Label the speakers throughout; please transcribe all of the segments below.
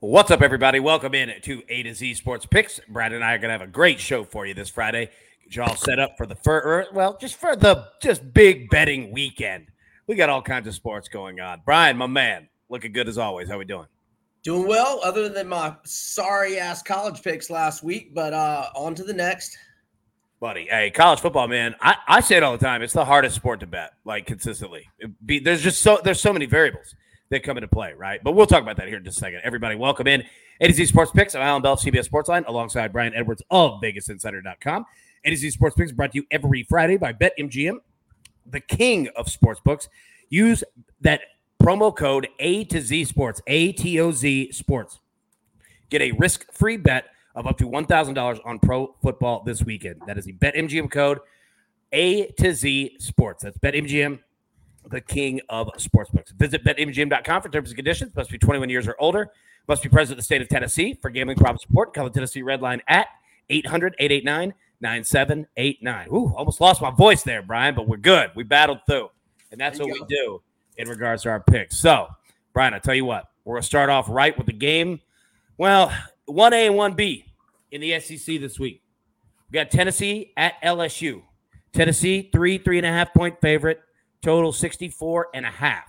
Speaker 1: What's up, everybody? Welcome in to A to Z Sports Picks. Brad and I are going to have a great show for you this Friday. Get you all set up for the fir- well, just for the just big betting weekend. We got all kinds of sports going on. Brian, my man, looking good as always. How we doing?
Speaker 2: Doing well, other than my sorry ass college picks last week, but uh on to the next.
Speaker 1: Buddy, hey, college football, man. I, I say it all the time. It's the hardest sport to bet, like consistently. Be, there's just so there's so many variables that come into play, right? But we'll talk about that here in just a second. Everybody, welcome in. A to Z Sports Picks. I'm Alan Bell, CBS Sportsline, alongside Brian Edwards of VegasInsider.com. A to Z Sports Picks brought to you every Friday by BetMGM, the king of sports books. Use that promo code A to Z Sports, A T O Z Sports. Get a risk free bet of up to $1,000 on pro football this weekend. That is the BetMGM code A to Z Sports. That's BetMGM the king of sportsbooks. Visit betmgm.com for terms and conditions. Must be 21 years or older. Must be present in the state of Tennessee. For gambling problem support, call the Tennessee Red Line at 800 889 9789. Ooh, almost lost my voice there, Brian, but we're good. We battled through. And that's what go. we do in regards to our picks. So, Brian, I tell you what, we're going to start off right with the game. Well, 1A and 1B in the SEC this week. We got Tennessee at LSU. Tennessee, three, three and a half point favorite total 64 and a half.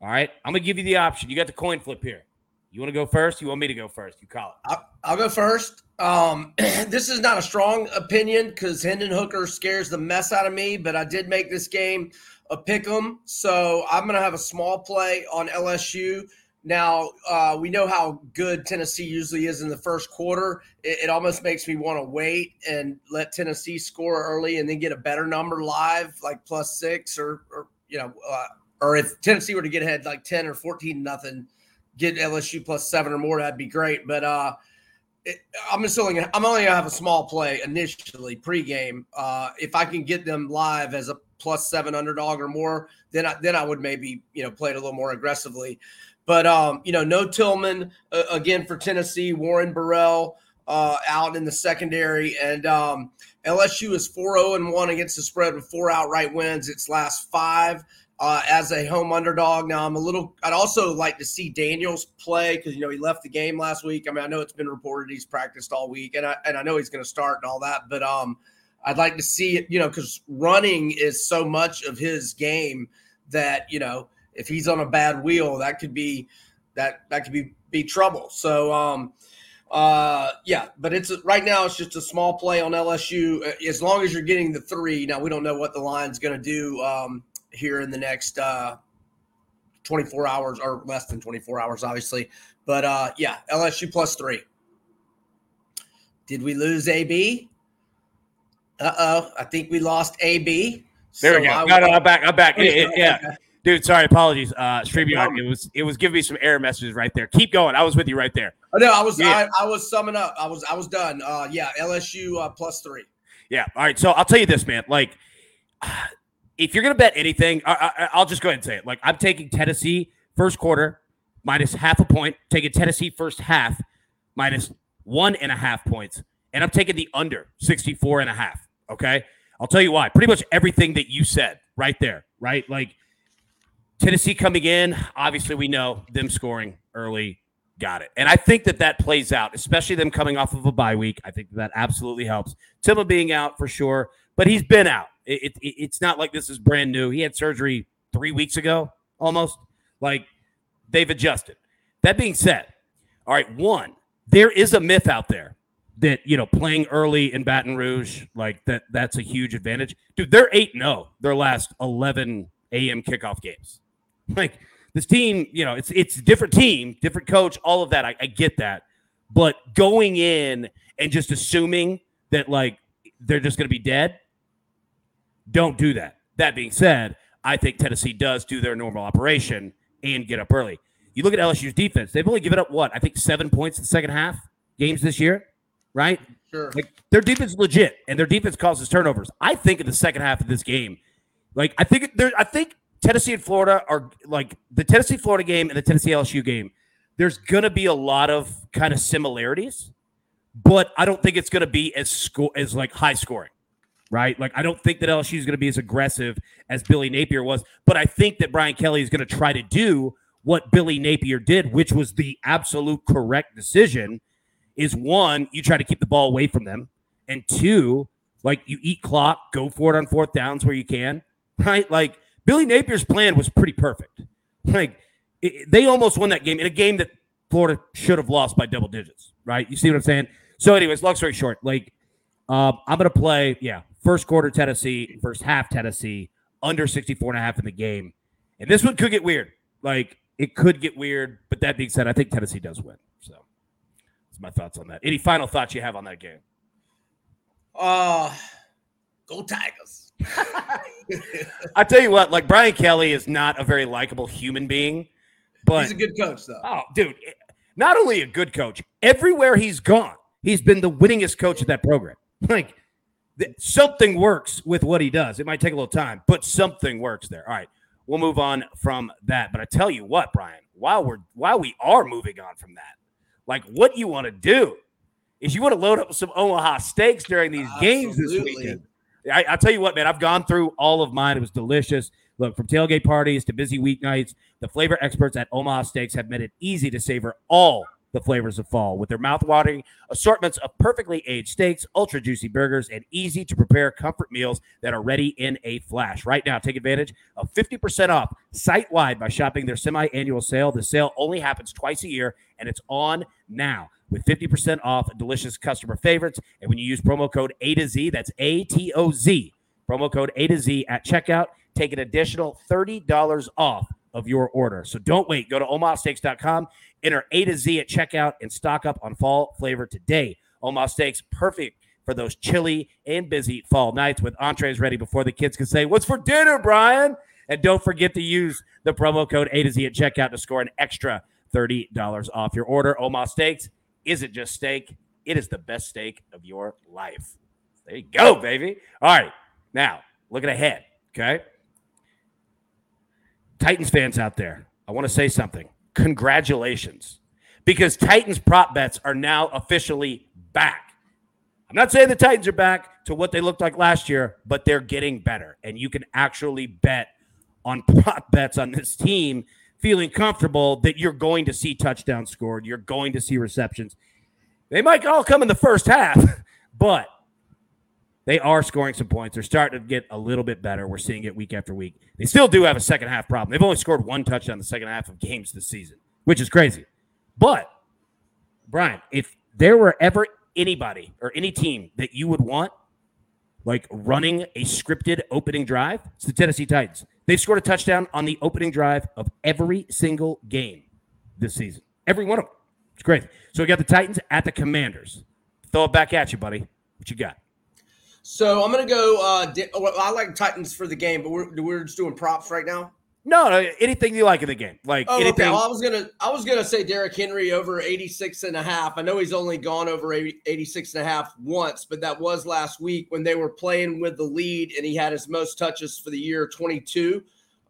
Speaker 1: All right. I'm going to give you the option. You got the coin flip here. You want to go first? You want me to go first? You call it.
Speaker 2: I'll, go first. Um, this is not a strong opinion because Hendon Hooker scares the mess out of me, but I did make this game a pick 'em. So I'm going to have a small play on LSU. Now, uh, we know how good Tennessee usually is in the first quarter. It, it almost makes me want to wait and let Tennessee score early and then get a better number live, like plus six or, or you know, uh, or if Tennessee were to get ahead like 10 or 14 nothing, get LSU plus seven or more, that'd be great. But uh, it, I'm only I'm only gonna have a small play initially pregame. Uh, if I can get them live as a plus seven underdog or more, then I, then I would maybe you know play it a little more aggressively. But um, you know, no Tillman uh, again for Tennessee. Warren Burrell uh, out in the secondary, and um, LSU is 4-0 and one against the spread with four outright wins. Its last five. Uh, as a home underdog. Now, I'm a little. I'd also like to see Daniels play because you know he left the game last week. I mean, I know it's been reported he's practiced all week, and I and I know he's going to start and all that. But um, I'd like to see it. You know, because running is so much of his game that you know if he's on a bad wheel, that could be that that could be be trouble. So um uh yeah, but it's right now it's just a small play on LSU uh, as long as you're getting the 3. Now we don't know what the line's going to do um here in the next uh 24 hours or less than 24 hours obviously. But uh yeah, LSU plus 3. Did we lose AB? Uh-oh, I think we lost AB.
Speaker 1: There so we go. I, no, no, I'm back. I'm back. Yeah. Dude, sorry, apologies. Uh StreamYard, it was it was giving me some error messages right there. Keep going. I was with you right there.
Speaker 2: Oh, no, I was yeah. I, I, was summing up. I was I was done. Uh yeah, LSU uh, plus three.
Speaker 1: Yeah. All right. So I'll tell you this, man. Like if you're gonna bet anything, I, will just go ahead and say it. Like I'm taking Tennessee first quarter minus half a point, taking Tennessee first half minus one and a half points, and I'm taking the under 64 and a half. Okay. I'll tell you why. Pretty much everything that you said right there, right? Like Tennessee coming in, obviously, we know them scoring early. Got it. And I think that that plays out, especially them coming off of a bye week. I think that, absolutely helps. Tillman being out for sure, but he's been out. It, it, it's not like this is brand new. He had surgery three weeks ago, almost. Like they've adjusted. That being said, all right, one, there is a myth out there that you know playing early in Baton Rouge, like that, that's a huge advantage. Dude, they're eight zero oh, their last eleven a.m. kickoff games. Like this team, you know, it's it's a different team, different coach, all of that. I, I get that. But going in and just assuming that like they're just going to be dead, don't do that. That being said, I think Tennessee does do their normal operation and get up early. You look at LSU's defense; they've only given up what I think seven points in the second half games this year, right?
Speaker 2: Sure.
Speaker 1: Like their defense is legit, and their defense causes turnovers. I think in the second half of this game, like I think there, I think Tennessee and Florida are like the Tennessee Florida game and the Tennessee LSU game. There's going to be a lot of kind of similarities, but I don't think it's going to be as score as like high scoring, right? Like I don't think that LSU is going to be as aggressive as Billy Napier was, but I think that Brian Kelly is going to try to do what Billy Napier did, which was the absolute correct decision, is one, you try to keep the ball away from them, and two, like you eat clock, go for it on fourth downs where you can, right? Like Billy Napier's plan was pretty perfect. Like it, they almost won that game in a game that Florida should have lost by double digits, right? You see what I'm saying? So, anyways, long story short, like um, I'm going to play, yeah, first quarter Tennessee, first half Tennessee, under 64 and a half in the game. And this one could get weird. Like it could get weird, but that being said, I think Tennessee does win. So that's my thoughts on that. Any final thoughts you have on that game?
Speaker 2: Uh go Tigers.
Speaker 1: I tell you what, like Brian Kelly is not a very likable human being, but
Speaker 2: he's a good coach though.
Speaker 1: Oh, dude, eh, not only a good coach, everywhere he's gone, he's been the winningest coach of that program. Like something works with what he does. It might take a little time, but something works there. All right, we'll move on from that. But I tell you what, Brian, while we're while we are moving on from that, like what you want to do is you want to load up some Omaha steaks during these Absolutely. games this weekend. I, I tell you what, man, I've gone through all of mine. It was delicious. Look, from tailgate parties to busy weeknights, the flavor experts at Omaha Steaks have made it easy to savor all the flavors of fall with their mouth-watering assortments of perfectly aged steaks, ultra juicy burgers, and easy to prepare comfort meals that are ready in a flash. Right now, take advantage of 50% off site-wide by shopping their semi-annual sale. The sale only happens twice a year, and it's on now with 50% off delicious customer favorites. And when you use promo code A to Z, that's A T O Z, promo code A to Z at checkout, take an additional $30 off of your order. So don't wait. Go to omahasteaks.com, enter A to Z at checkout, and stock up on fall flavor today. Omaha Steaks, perfect for those chilly and busy fall nights with entrees ready before the kids can say, What's for dinner, Brian? And don't forget to use the promo code A to Z at checkout to score an extra $30 off your order. Omaha Steaks isn't just steak, it is the best steak of your life. There you go, baby. All right. Now, looking ahead, okay? Titans fans out there, I want to say something. Congratulations. Because Titans prop bets are now officially back. I'm not saying the Titans are back to what they looked like last year, but they're getting better. And you can actually bet on prop bets on this team, feeling comfortable that you're going to see touchdowns scored, you're going to see receptions. They might all come in the first half, but they are scoring some points. They're starting to get a little bit better. We're seeing it week after week. They still do have a second half problem. They've only scored one touchdown in the second half of games this season, which is crazy. But, Brian, if there were ever anybody or any team that you would want like running a scripted opening drive, it's the Tennessee Titans. They've scored a touchdown on the opening drive of every single game this season. Every one of them. It's crazy. So we got the Titans at the Commanders. Throw it back at you, buddy. What you got?
Speaker 2: So I'm gonna go. Uh, di- I like Titans for the game, but we're we're just doing props right now.
Speaker 1: No, no, anything you like in the game. Like
Speaker 2: oh,
Speaker 1: anything.
Speaker 2: Okay. Well, I was gonna I was gonna say Derrick Henry over 86 and a half. I know he's only gone over 80, 86 and a half once, but that was last week when they were playing with the lead and he had his most touches for the year 22.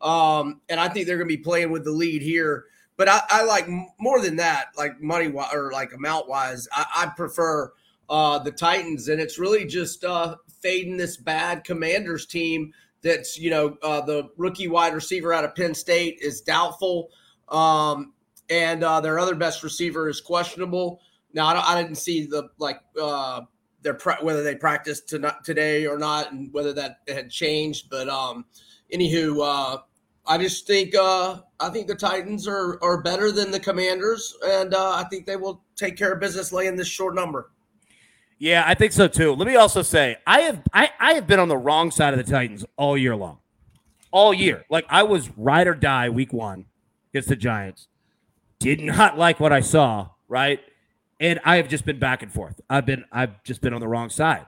Speaker 2: Um, and I think they're gonna be playing with the lead here. But I, I like more than that, like money wise or like amount wise. I, I prefer uh, the Titans, and it's really just uh, fading this bad Commanders team. That's you know uh, the rookie wide receiver out of Penn State is doubtful, um, and uh, their other best receiver is questionable. Now I, I didn't see the like uh, their pre- whether they practiced today or not, and whether that had changed. But um, anywho, uh, I just think uh, I think the Titans are are better than the Commanders, and uh, I think they will take care of business laying this short number.
Speaker 1: Yeah, I think so too. Let me also say I have I, I have been on the wrong side of the Titans all year long. All year. Like I was ride or die week one against the Giants. Did not like what I saw, right? And I have just been back and forth. I've been I've just been on the wrong side.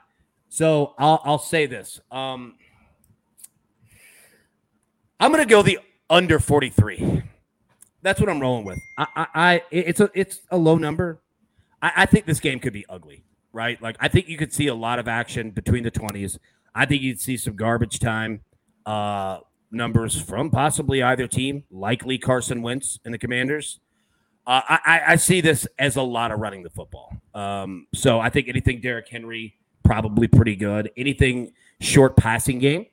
Speaker 1: So I'll I'll say this. Um I'm gonna go the under 43. That's what I'm rolling with. I, I, I it's a it's a low number. I, I think this game could be ugly right? Like I think you could see a lot of action between the 20s. I think you'd see some garbage time uh, numbers from possibly either team, likely Carson Wentz and the Commanders. Uh, I, I, see this as a lot of running the football. Um, so I think anything Derrick Henry, probably pretty good. Anything short passing game,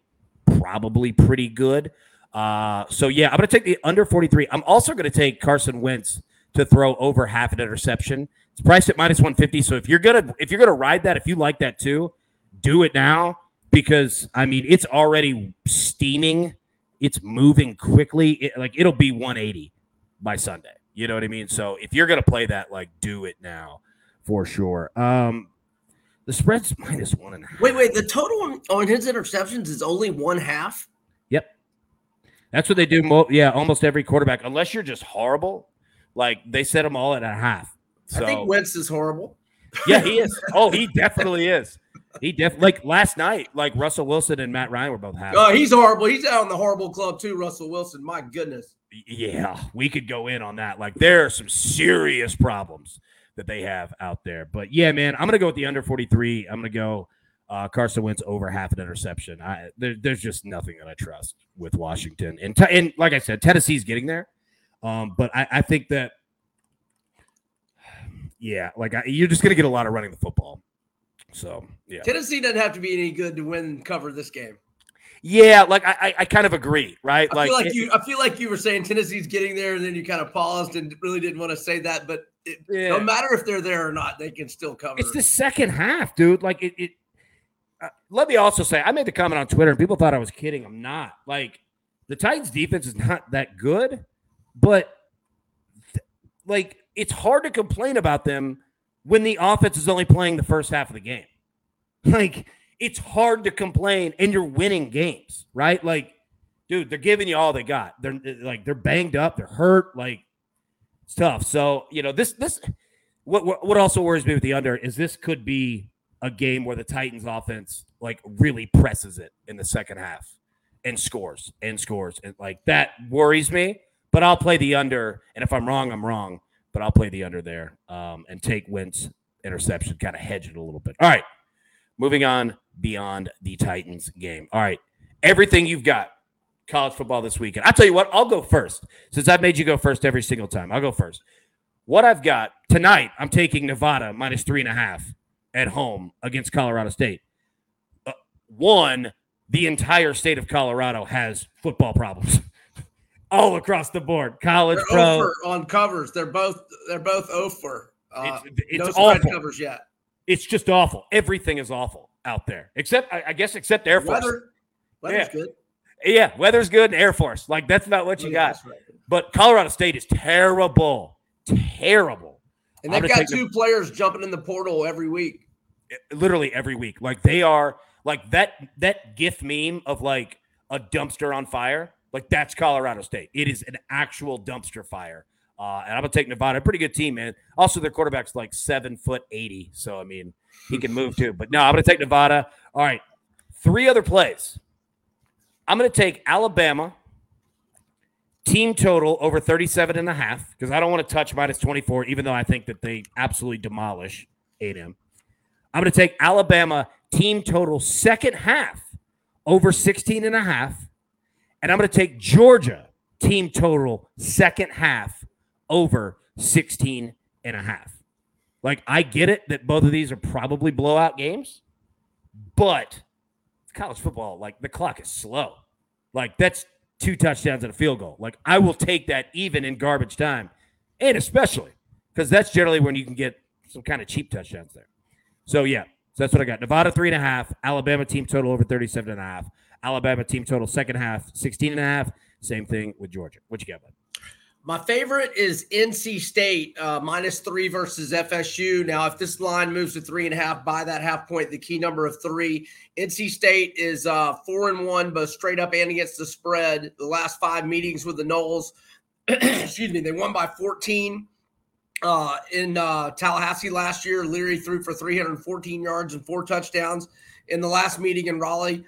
Speaker 1: probably pretty good. Uh, so yeah, I'm going to take the under 43. I'm also going to take Carson Wentz to throw over half an interception. It's priced at minus 150. So if you're gonna if you're gonna ride that, if you like that too, do it now because I mean it's already steaming. It's moving quickly. It, like it'll be 180 by Sunday. You know what I mean? So if you're gonna play that, like do it now for sure. Um, the spread's minus one and a half.
Speaker 2: Wait, wait. The total on, on his interceptions is only one half.
Speaker 1: Yep, that's what they do. Mo- yeah, almost every quarterback, unless you're just horrible. Like they set them all at a half. So,
Speaker 2: I think Wentz is horrible.
Speaker 1: Yeah, he is. Oh, he definitely is. He def like last night, like Russell Wilson and Matt Ryan were both happy.
Speaker 2: Oh, he's horrible. He's out in the horrible club too, Russell Wilson. My goodness.
Speaker 1: Yeah, we could go in on that. Like there are some serious problems that they have out there. But yeah, man, I'm gonna go with the under 43. I'm gonna go uh, Carson Wentz over half an interception. I there, there's just nothing that I trust with Washington, and t- and like I said, Tennessee's getting there. Um, but I, I think that yeah, like I, you're just gonna get a lot of running the football. So yeah,
Speaker 2: Tennessee doesn't have to be any good to win cover this game.
Speaker 1: Yeah, like I, I, I kind of agree, right?
Speaker 2: I
Speaker 1: like,
Speaker 2: feel like
Speaker 1: it-
Speaker 2: you, I feel like you were saying Tennessee's getting there, and then you kind of paused and really didn't want to say that. But it,
Speaker 1: Yeah.
Speaker 2: no matter if they're there or not, they can still cover.
Speaker 1: It's the second half, dude. Like it. it uh, let me also say, I made the comment on Twitter, and people thought I was kidding. I'm not. Like the Titans' defense is not that good, but like it's hard to complain about them when the offense is only playing the first half of the game. Like it's hard to complain, and you're winning games, right? Like, dude, they're giving you all they got. They're eh, like they're banged up, they're hurt. Like it's tough. So you know this this what what also worries me with the under is this could be a game where the Titans offense like really presses it in the second half and scores and scores and like that worries me. But I'll play the under, and if I'm wrong, I'm wrong. But I'll play the under there um, and take Wentz interception, kind of hedge it a little bit. All right, moving on beyond the Titans game. All right, everything you've got college football this weekend. I'll tell you what, I'll go first since I've made you go first every single time. I'll go first. What I've got tonight, I'm taking Nevada minus three and a half at home against Colorado State. Uh, one, the entire state of Colorado has football problems all across the board. College,
Speaker 2: They're
Speaker 1: pro.
Speaker 2: on covers. They're both they're both over. Uh,
Speaker 1: It's, it's
Speaker 2: no
Speaker 1: awful.
Speaker 2: covers yet.
Speaker 1: It's just awful. Everything is awful out there, except I, I guess except Air Force.
Speaker 2: Weather, weather's
Speaker 1: Yeah.
Speaker 2: good.
Speaker 1: Yeah, weather's good and Air Force. Like that's not what you
Speaker 2: Yeah,
Speaker 1: got.
Speaker 2: right.
Speaker 1: But Colorado State is terrible, terrible.
Speaker 2: And they've got two players jumping in the portal every week.
Speaker 1: literally every week. Like they are like that that GIF meme of like a dumpster on fire. Like that's Colorado State. It is an actual dumpster fire. Uh, and I'm gonna take Nevada. a Pretty good team, man. Also, their quarterback's like seven foot eighty, so I mean he can move too. But no, I'm gonna take Nevada. All right, three other plays. I'm gonna take Alabama team total over 37 and a half because I don't want to touch minus 24, even though I think that they absolutely demolish A&M. I'm going to take Alabama team total second half over 16 and a half. And I'm going to take Georgia team total second half over 16 and a half. Like, I get it that both of these are probably blowout games, but college football, like, the clock is slow. Like, that's two touchdowns and a field goal. Like, I will take that even in garbage time, and especially because that's generally when you can get some kind of cheap touchdowns there. So yeah, so that's what I got. Nevada three and a half, Alabama team total over 37 and a half, Alabama team total second half 16 and a half. Same thing with Georgia. What you got, bud?
Speaker 2: My favorite is NC State uh, minus three versus FSU. Now, if this line moves to three and a half, by that half point, the key number of three. NC State is uh, four and one, both straight up and against the spread. The last five meetings with the Noles, excuse me, they won by 14. Uh, in uh, Tallahassee last year, Leary threw for 314 yards and four touchdowns. In the last meeting in Raleigh,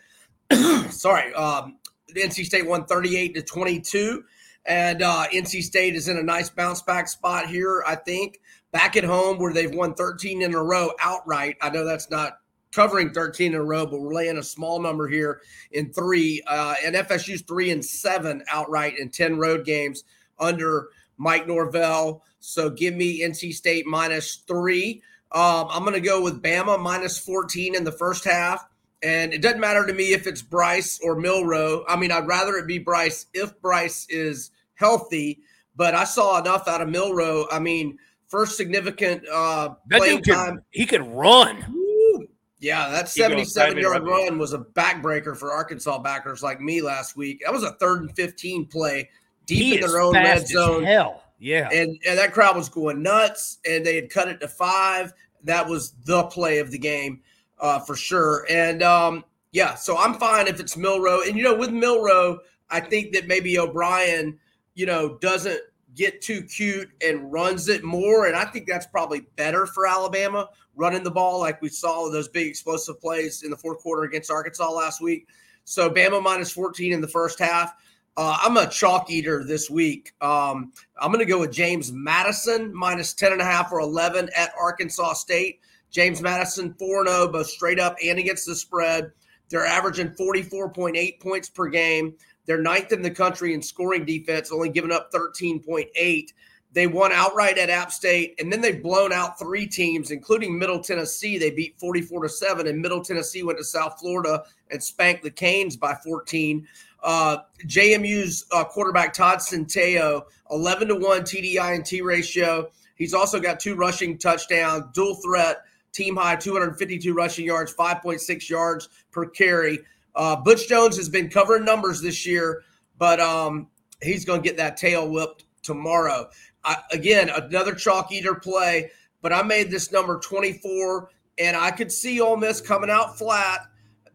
Speaker 2: sorry, um, NC State won 38 to 22. And uh, NC State is in a nice bounce back spot here, I think. Back at home where they've won 13 in a row outright. I know that's not covering 13 in a row, but we're laying a small number here in three. Uh, and FSU's three and seven outright in 10 road games under Mike Norvell. So give me NC State minus three. Um, I'm going to go with Bama minus 14 in the first half And it doesn't matter to me if it's Bryce or Milroe. I mean, I'd rather it be Bryce if Bryce is healthy. But I saw enough out of Milroe. I mean, first significant uh,
Speaker 1: that
Speaker 2: playing
Speaker 1: dude
Speaker 2: time.
Speaker 1: he could run.
Speaker 2: Woo. Yeah, that 77 yard run was a backbreaker for Arkansas backers like me last week. That was a third and 15 play deep
Speaker 1: he
Speaker 2: in their own red
Speaker 1: fast as
Speaker 2: zone.
Speaker 1: hell. Yeah.
Speaker 2: And, and that crowd was going nuts, and they had cut it to five. That was the play of the game uh, for sure. And um, yeah, so I'm fine if it's Milroe. And, you know, with Milroe, I think that maybe O'Brien, you know, doesn't get too cute and runs it more. And I think that's probably better for Alabama running the ball like we saw those big explosive plays in the fourth quarter against Arkansas last week. So Bama minus 14 in the first half. Uh, I'm a chalk eater this week. Um, I'm going to go with James Madison minus 10 and a half or 11 at Arkansas State. James Madison 4 0, both straight up and against the spread. They're averaging 44.8 points per game. They're ninth in the country in scoring defense, only giving up 13.8. They won outright at App State, and then they've blown out three teams, including Middle Tennessee. They beat 44 to 7, and Middle Tennessee went to South Florida and spanked the Canes by 14. Uh, JMU's uh, quarterback Todd Centeio, 11 to 1 TDI and T ratio. He's also got two rushing touchdowns, dual threat, team high 252 rushing yards, 5.6 yards per carry. Uh, Butch Jones has been covering numbers this year, but um, he's going to get that tail whipped tomorrow. I, again, another chalk eater play, but I made this number 24, and I could see Ole Miss coming out flat.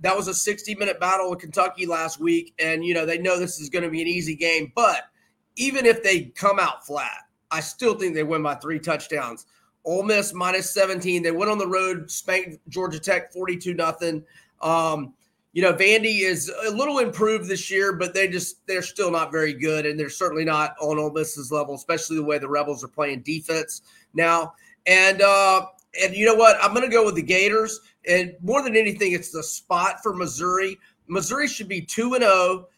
Speaker 2: That was a 60 minute battle with Kentucky last week, and you know they know this is going to be an easy game. But even if they come out flat, I still think they win by three touchdowns. Ole Miss minus 17. They went on the road, spanked Georgia Tech 42 nothing. Um, you know, Vandy is a little improved this year, but they just they're still not very good, and they're certainly not on Ole Miss's level, especially the way the Rebels are playing defense now. And uh, and you know what? I'm going to go with the Gators, and more than anything, it's the spot for Missouri. Missouri should be two and zero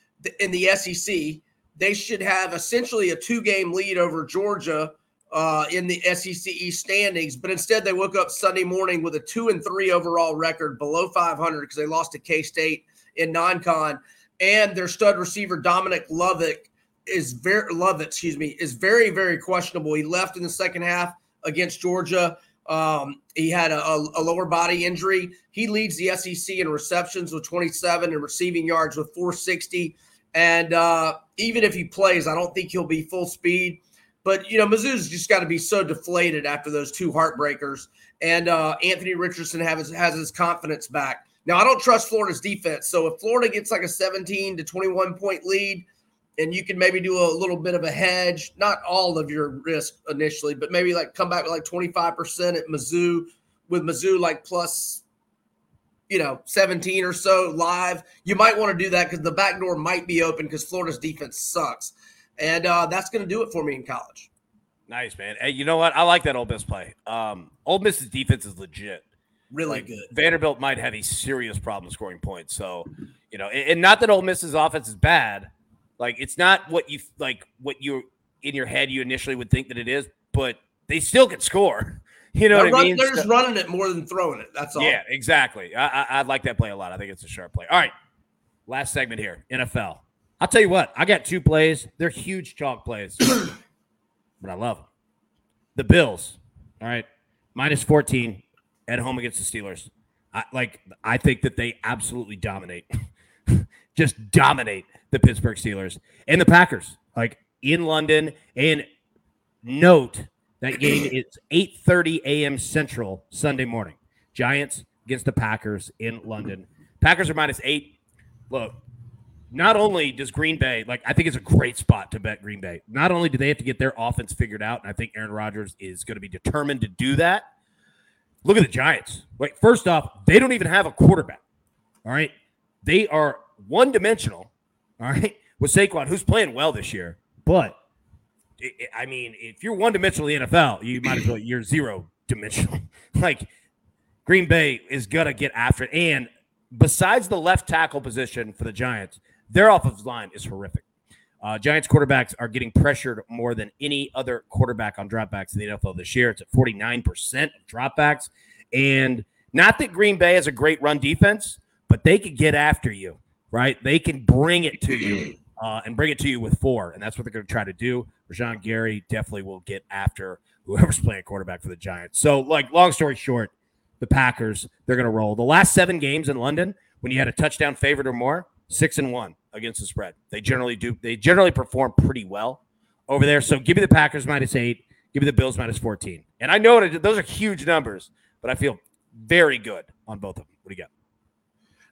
Speaker 2: in the SEC. They should have essentially a two game lead over Georgia uh, in the SEC East standings, but instead they woke up Sunday morning with a two and three overall record, below 500 because they lost to K State in non-con, and their stud receiver Dominic Lovick is very Lovett, excuse me, is very very questionable. He left in the second half against Georgia. Um, he had a, a, lower body injury. He leads the SEC in receptions with 27 and receiving yards with 460. And uh, even if he plays, I don't think he'll be full speed. But you know, Mizzou's just got to be so deflated after those two heartbreakers. And uh, Anthony Richardson has has his confidence back. Now, I don't trust Florida's defense. So if Florida gets like a 17 to 21 point lead, and you can maybe do a little bit of a hedge, not all of your risk initially, but maybe like come back with like 25% at Mizzou with Mizzou like plus, you know, 17 or so live. You might want to do that because the back door might be open because Florida's defense sucks. And uh, that's going to do it for me in college.
Speaker 1: Nice, man. Hey, you know what? I like that Ole Miss play. Um, Ole Miss's defense is legit.
Speaker 2: Really
Speaker 1: Like,
Speaker 2: good.
Speaker 1: Vanderbilt might have a serious problem scoring points. So, you know, and, and not that Ole Miss's offense is bad. Like, it's not what you like, what you in your head you initially would think that it is, but they still can score. You know
Speaker 2: They're,
Speaker 1: what I mean?
Speaker 2: they're
Speaker 1: So-
Speaker 2: just running it more than throwing it. That's all.
Speaker 1: Yeah, exactly. I, I, I like that play a lot. I think it's a sharp play. All right, last segment here. NFL. I'll tell you what. I got two plays. They're huge chalk plays, but I love them. The Bills. All right, minus fourteen at home against the Steelers. I like. I think that they absolutely dominate, just dominate the Pittsburgh Steelers and the Packers. Like in London, and note that game is 8:30 a.m. Central Sunday morning. Giants against the Packers in London. Packers are minus eight. Look, not only does Green Bay like I think it's a great spot to bet Green Bay. Not only do they have to get their offense figured out, and I think Aaron Rodgers is going to be determined to do that. Look at the Giants. Like first off, they don't even have a quarterback. All right, they are one dimensional. All right, with Saquon, who's playing well this year, but I- mean, if you're one dimensional in the NFL, you might as well you're zero dimensional. like Green Bay is gonna get after it. And besides the left tackle position for the Giants, their offensive line is horrific. Uh, Giants quarterbacks are getting pressured more than any other quarterback on dropbacks in the NFL this year. It's at 49% of dropbacks. And not that Green Bay has a great run defense, but they can get after you, right? They can bring it to you uh, and bring it to you with four, and that's what they're going to try to do. Rashan Gary definitely will get after whoever's playing quarterback for the Giants. So, like, long story short, the Packers they're going to roll. The last seven games in London, when you had a touchdown favorite or more, six and one against the spread. They generally do. They generally perform pretty well over there. So, give me the Packers minus eight. Give me the Bills minus fourteen. And I know those are huge numbers, but I feel very good on both of them. What do you got?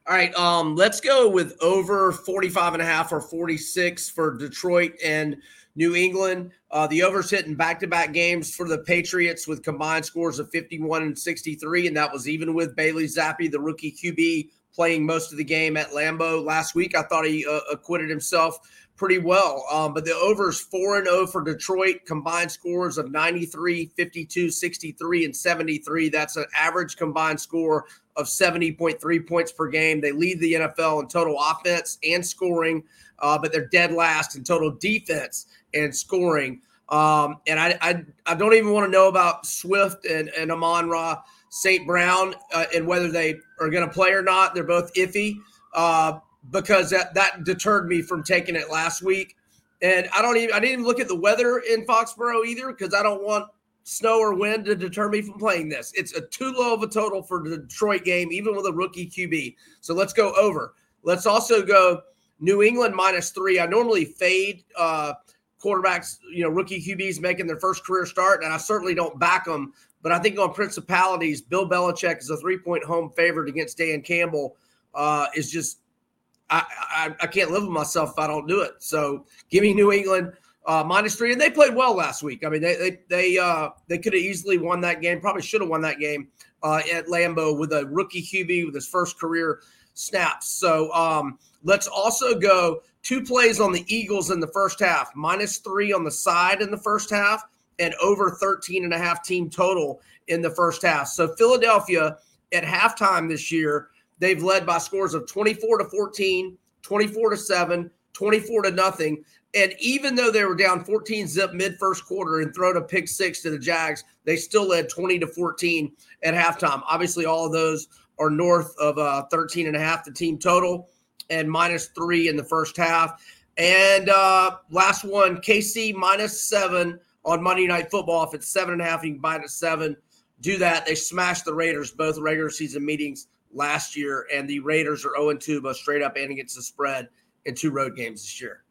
Speaker 2: All right, um, let's go with over 45 and a half or 46 for Detroit and New England. Uh, the overs hitting back-to-back games for the Patriots with combined scores of 51 and 63, and that was even with Bailey Zappe, the rookie QB, playing most of the game at Lambeau last week. I thought he uh, acquitted himself pretty well. Um, but the overs 4 and 0 for Detroit, combined scores of 93, 52, 63, and 73. That's an average combined score of 70.3 points per game. They lead the NFL in total offense and scoring, uh, but they're dead last in total defense and scoring. Um, and I, I, I don't even want to know about Swift and, and Amon Ra St. Brown uh, and whether they are going to play or not. They're both iffy uh, because that, that deterred me from taking it last week. And I don't even I didn't even look at the weather in Foxborough either because I don't want snow or wind to deter me from playing this. It's a too low of a total for the Detroit game, even with a rookie QB. So let's go over. Let's also go New England minus three. I normally fade uh, quarterbacks, you know, rookie QBs making their first career start, and I certainly don't back them. But I think on principalities, Bill Belichick is a three point home favorite against Dan Campbell. Uh, is just I, I, I can't live with myself if I don't do it. So give me New England uh, minus three, and they played well last week. I mean, they they they uh, they could have easily won that game. Probably should have won that game uh, at Lambeau with a rookie QB with his first career snaps. So um, let's also go two plays on the Eagles in the first half, minus three on the side in the first half, and over 13 and a half team total in the first half. So Philadelphia at halftime this year, they've led by scores of 24 to 14, 24 to 7, 24 to nothing. And even though they were down 14 zip mid first quarter and thrown a pick six to the Jags, they still led 20 to 14 at halftime. Obviously, all of those are north of uh, 13 and a half the team total and minus three in the first half. And uh, last one, KC minus seven on Monday Night Football. If it's seven and a half, you can buy it at seven. Do that. They smashed the Raiders both regular season meetings last year, and the Raiders are 0 2, both straight up and against the spread in two road games this year.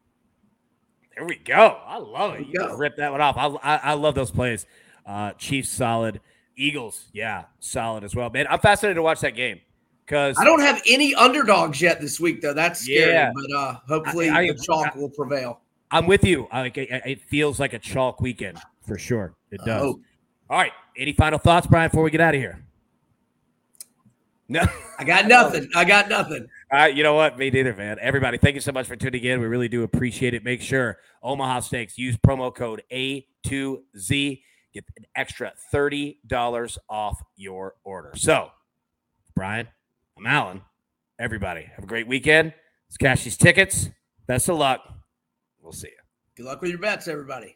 Speaker 1: There we go. I love it. You rip that one off. I, I, I love those plays. Uh, Chiefs solid. Eagles, yeah, solid as well. Man, I'm fascinated to watch that game because
Speaker 2: I don't have any underdogs yet this week, though. That's scary, yeah, but uh, hopefully I, I, the chalk I, will prevail.
Speaker 1: I'm with you. Like it feels like a chalk weekend for sure. It does. All right. Any final thoughts, Brian, before we get out of here?
Speaker 2: No, I got nothing. I got nothing.
Speaker 1: All right, you know what? Me neither, man. Everybody, thank you so much for tuning in. We really do appreciate it. Make sure Omaha Steaks use promo code A2Z. Get an extra $30 off your order. So, Brian, I'm Alan. Everybody, have a great weekend. Let's cash these tickets. Best of luck. We'll see you.
Speaker 2: Good luck with your bets, everybody.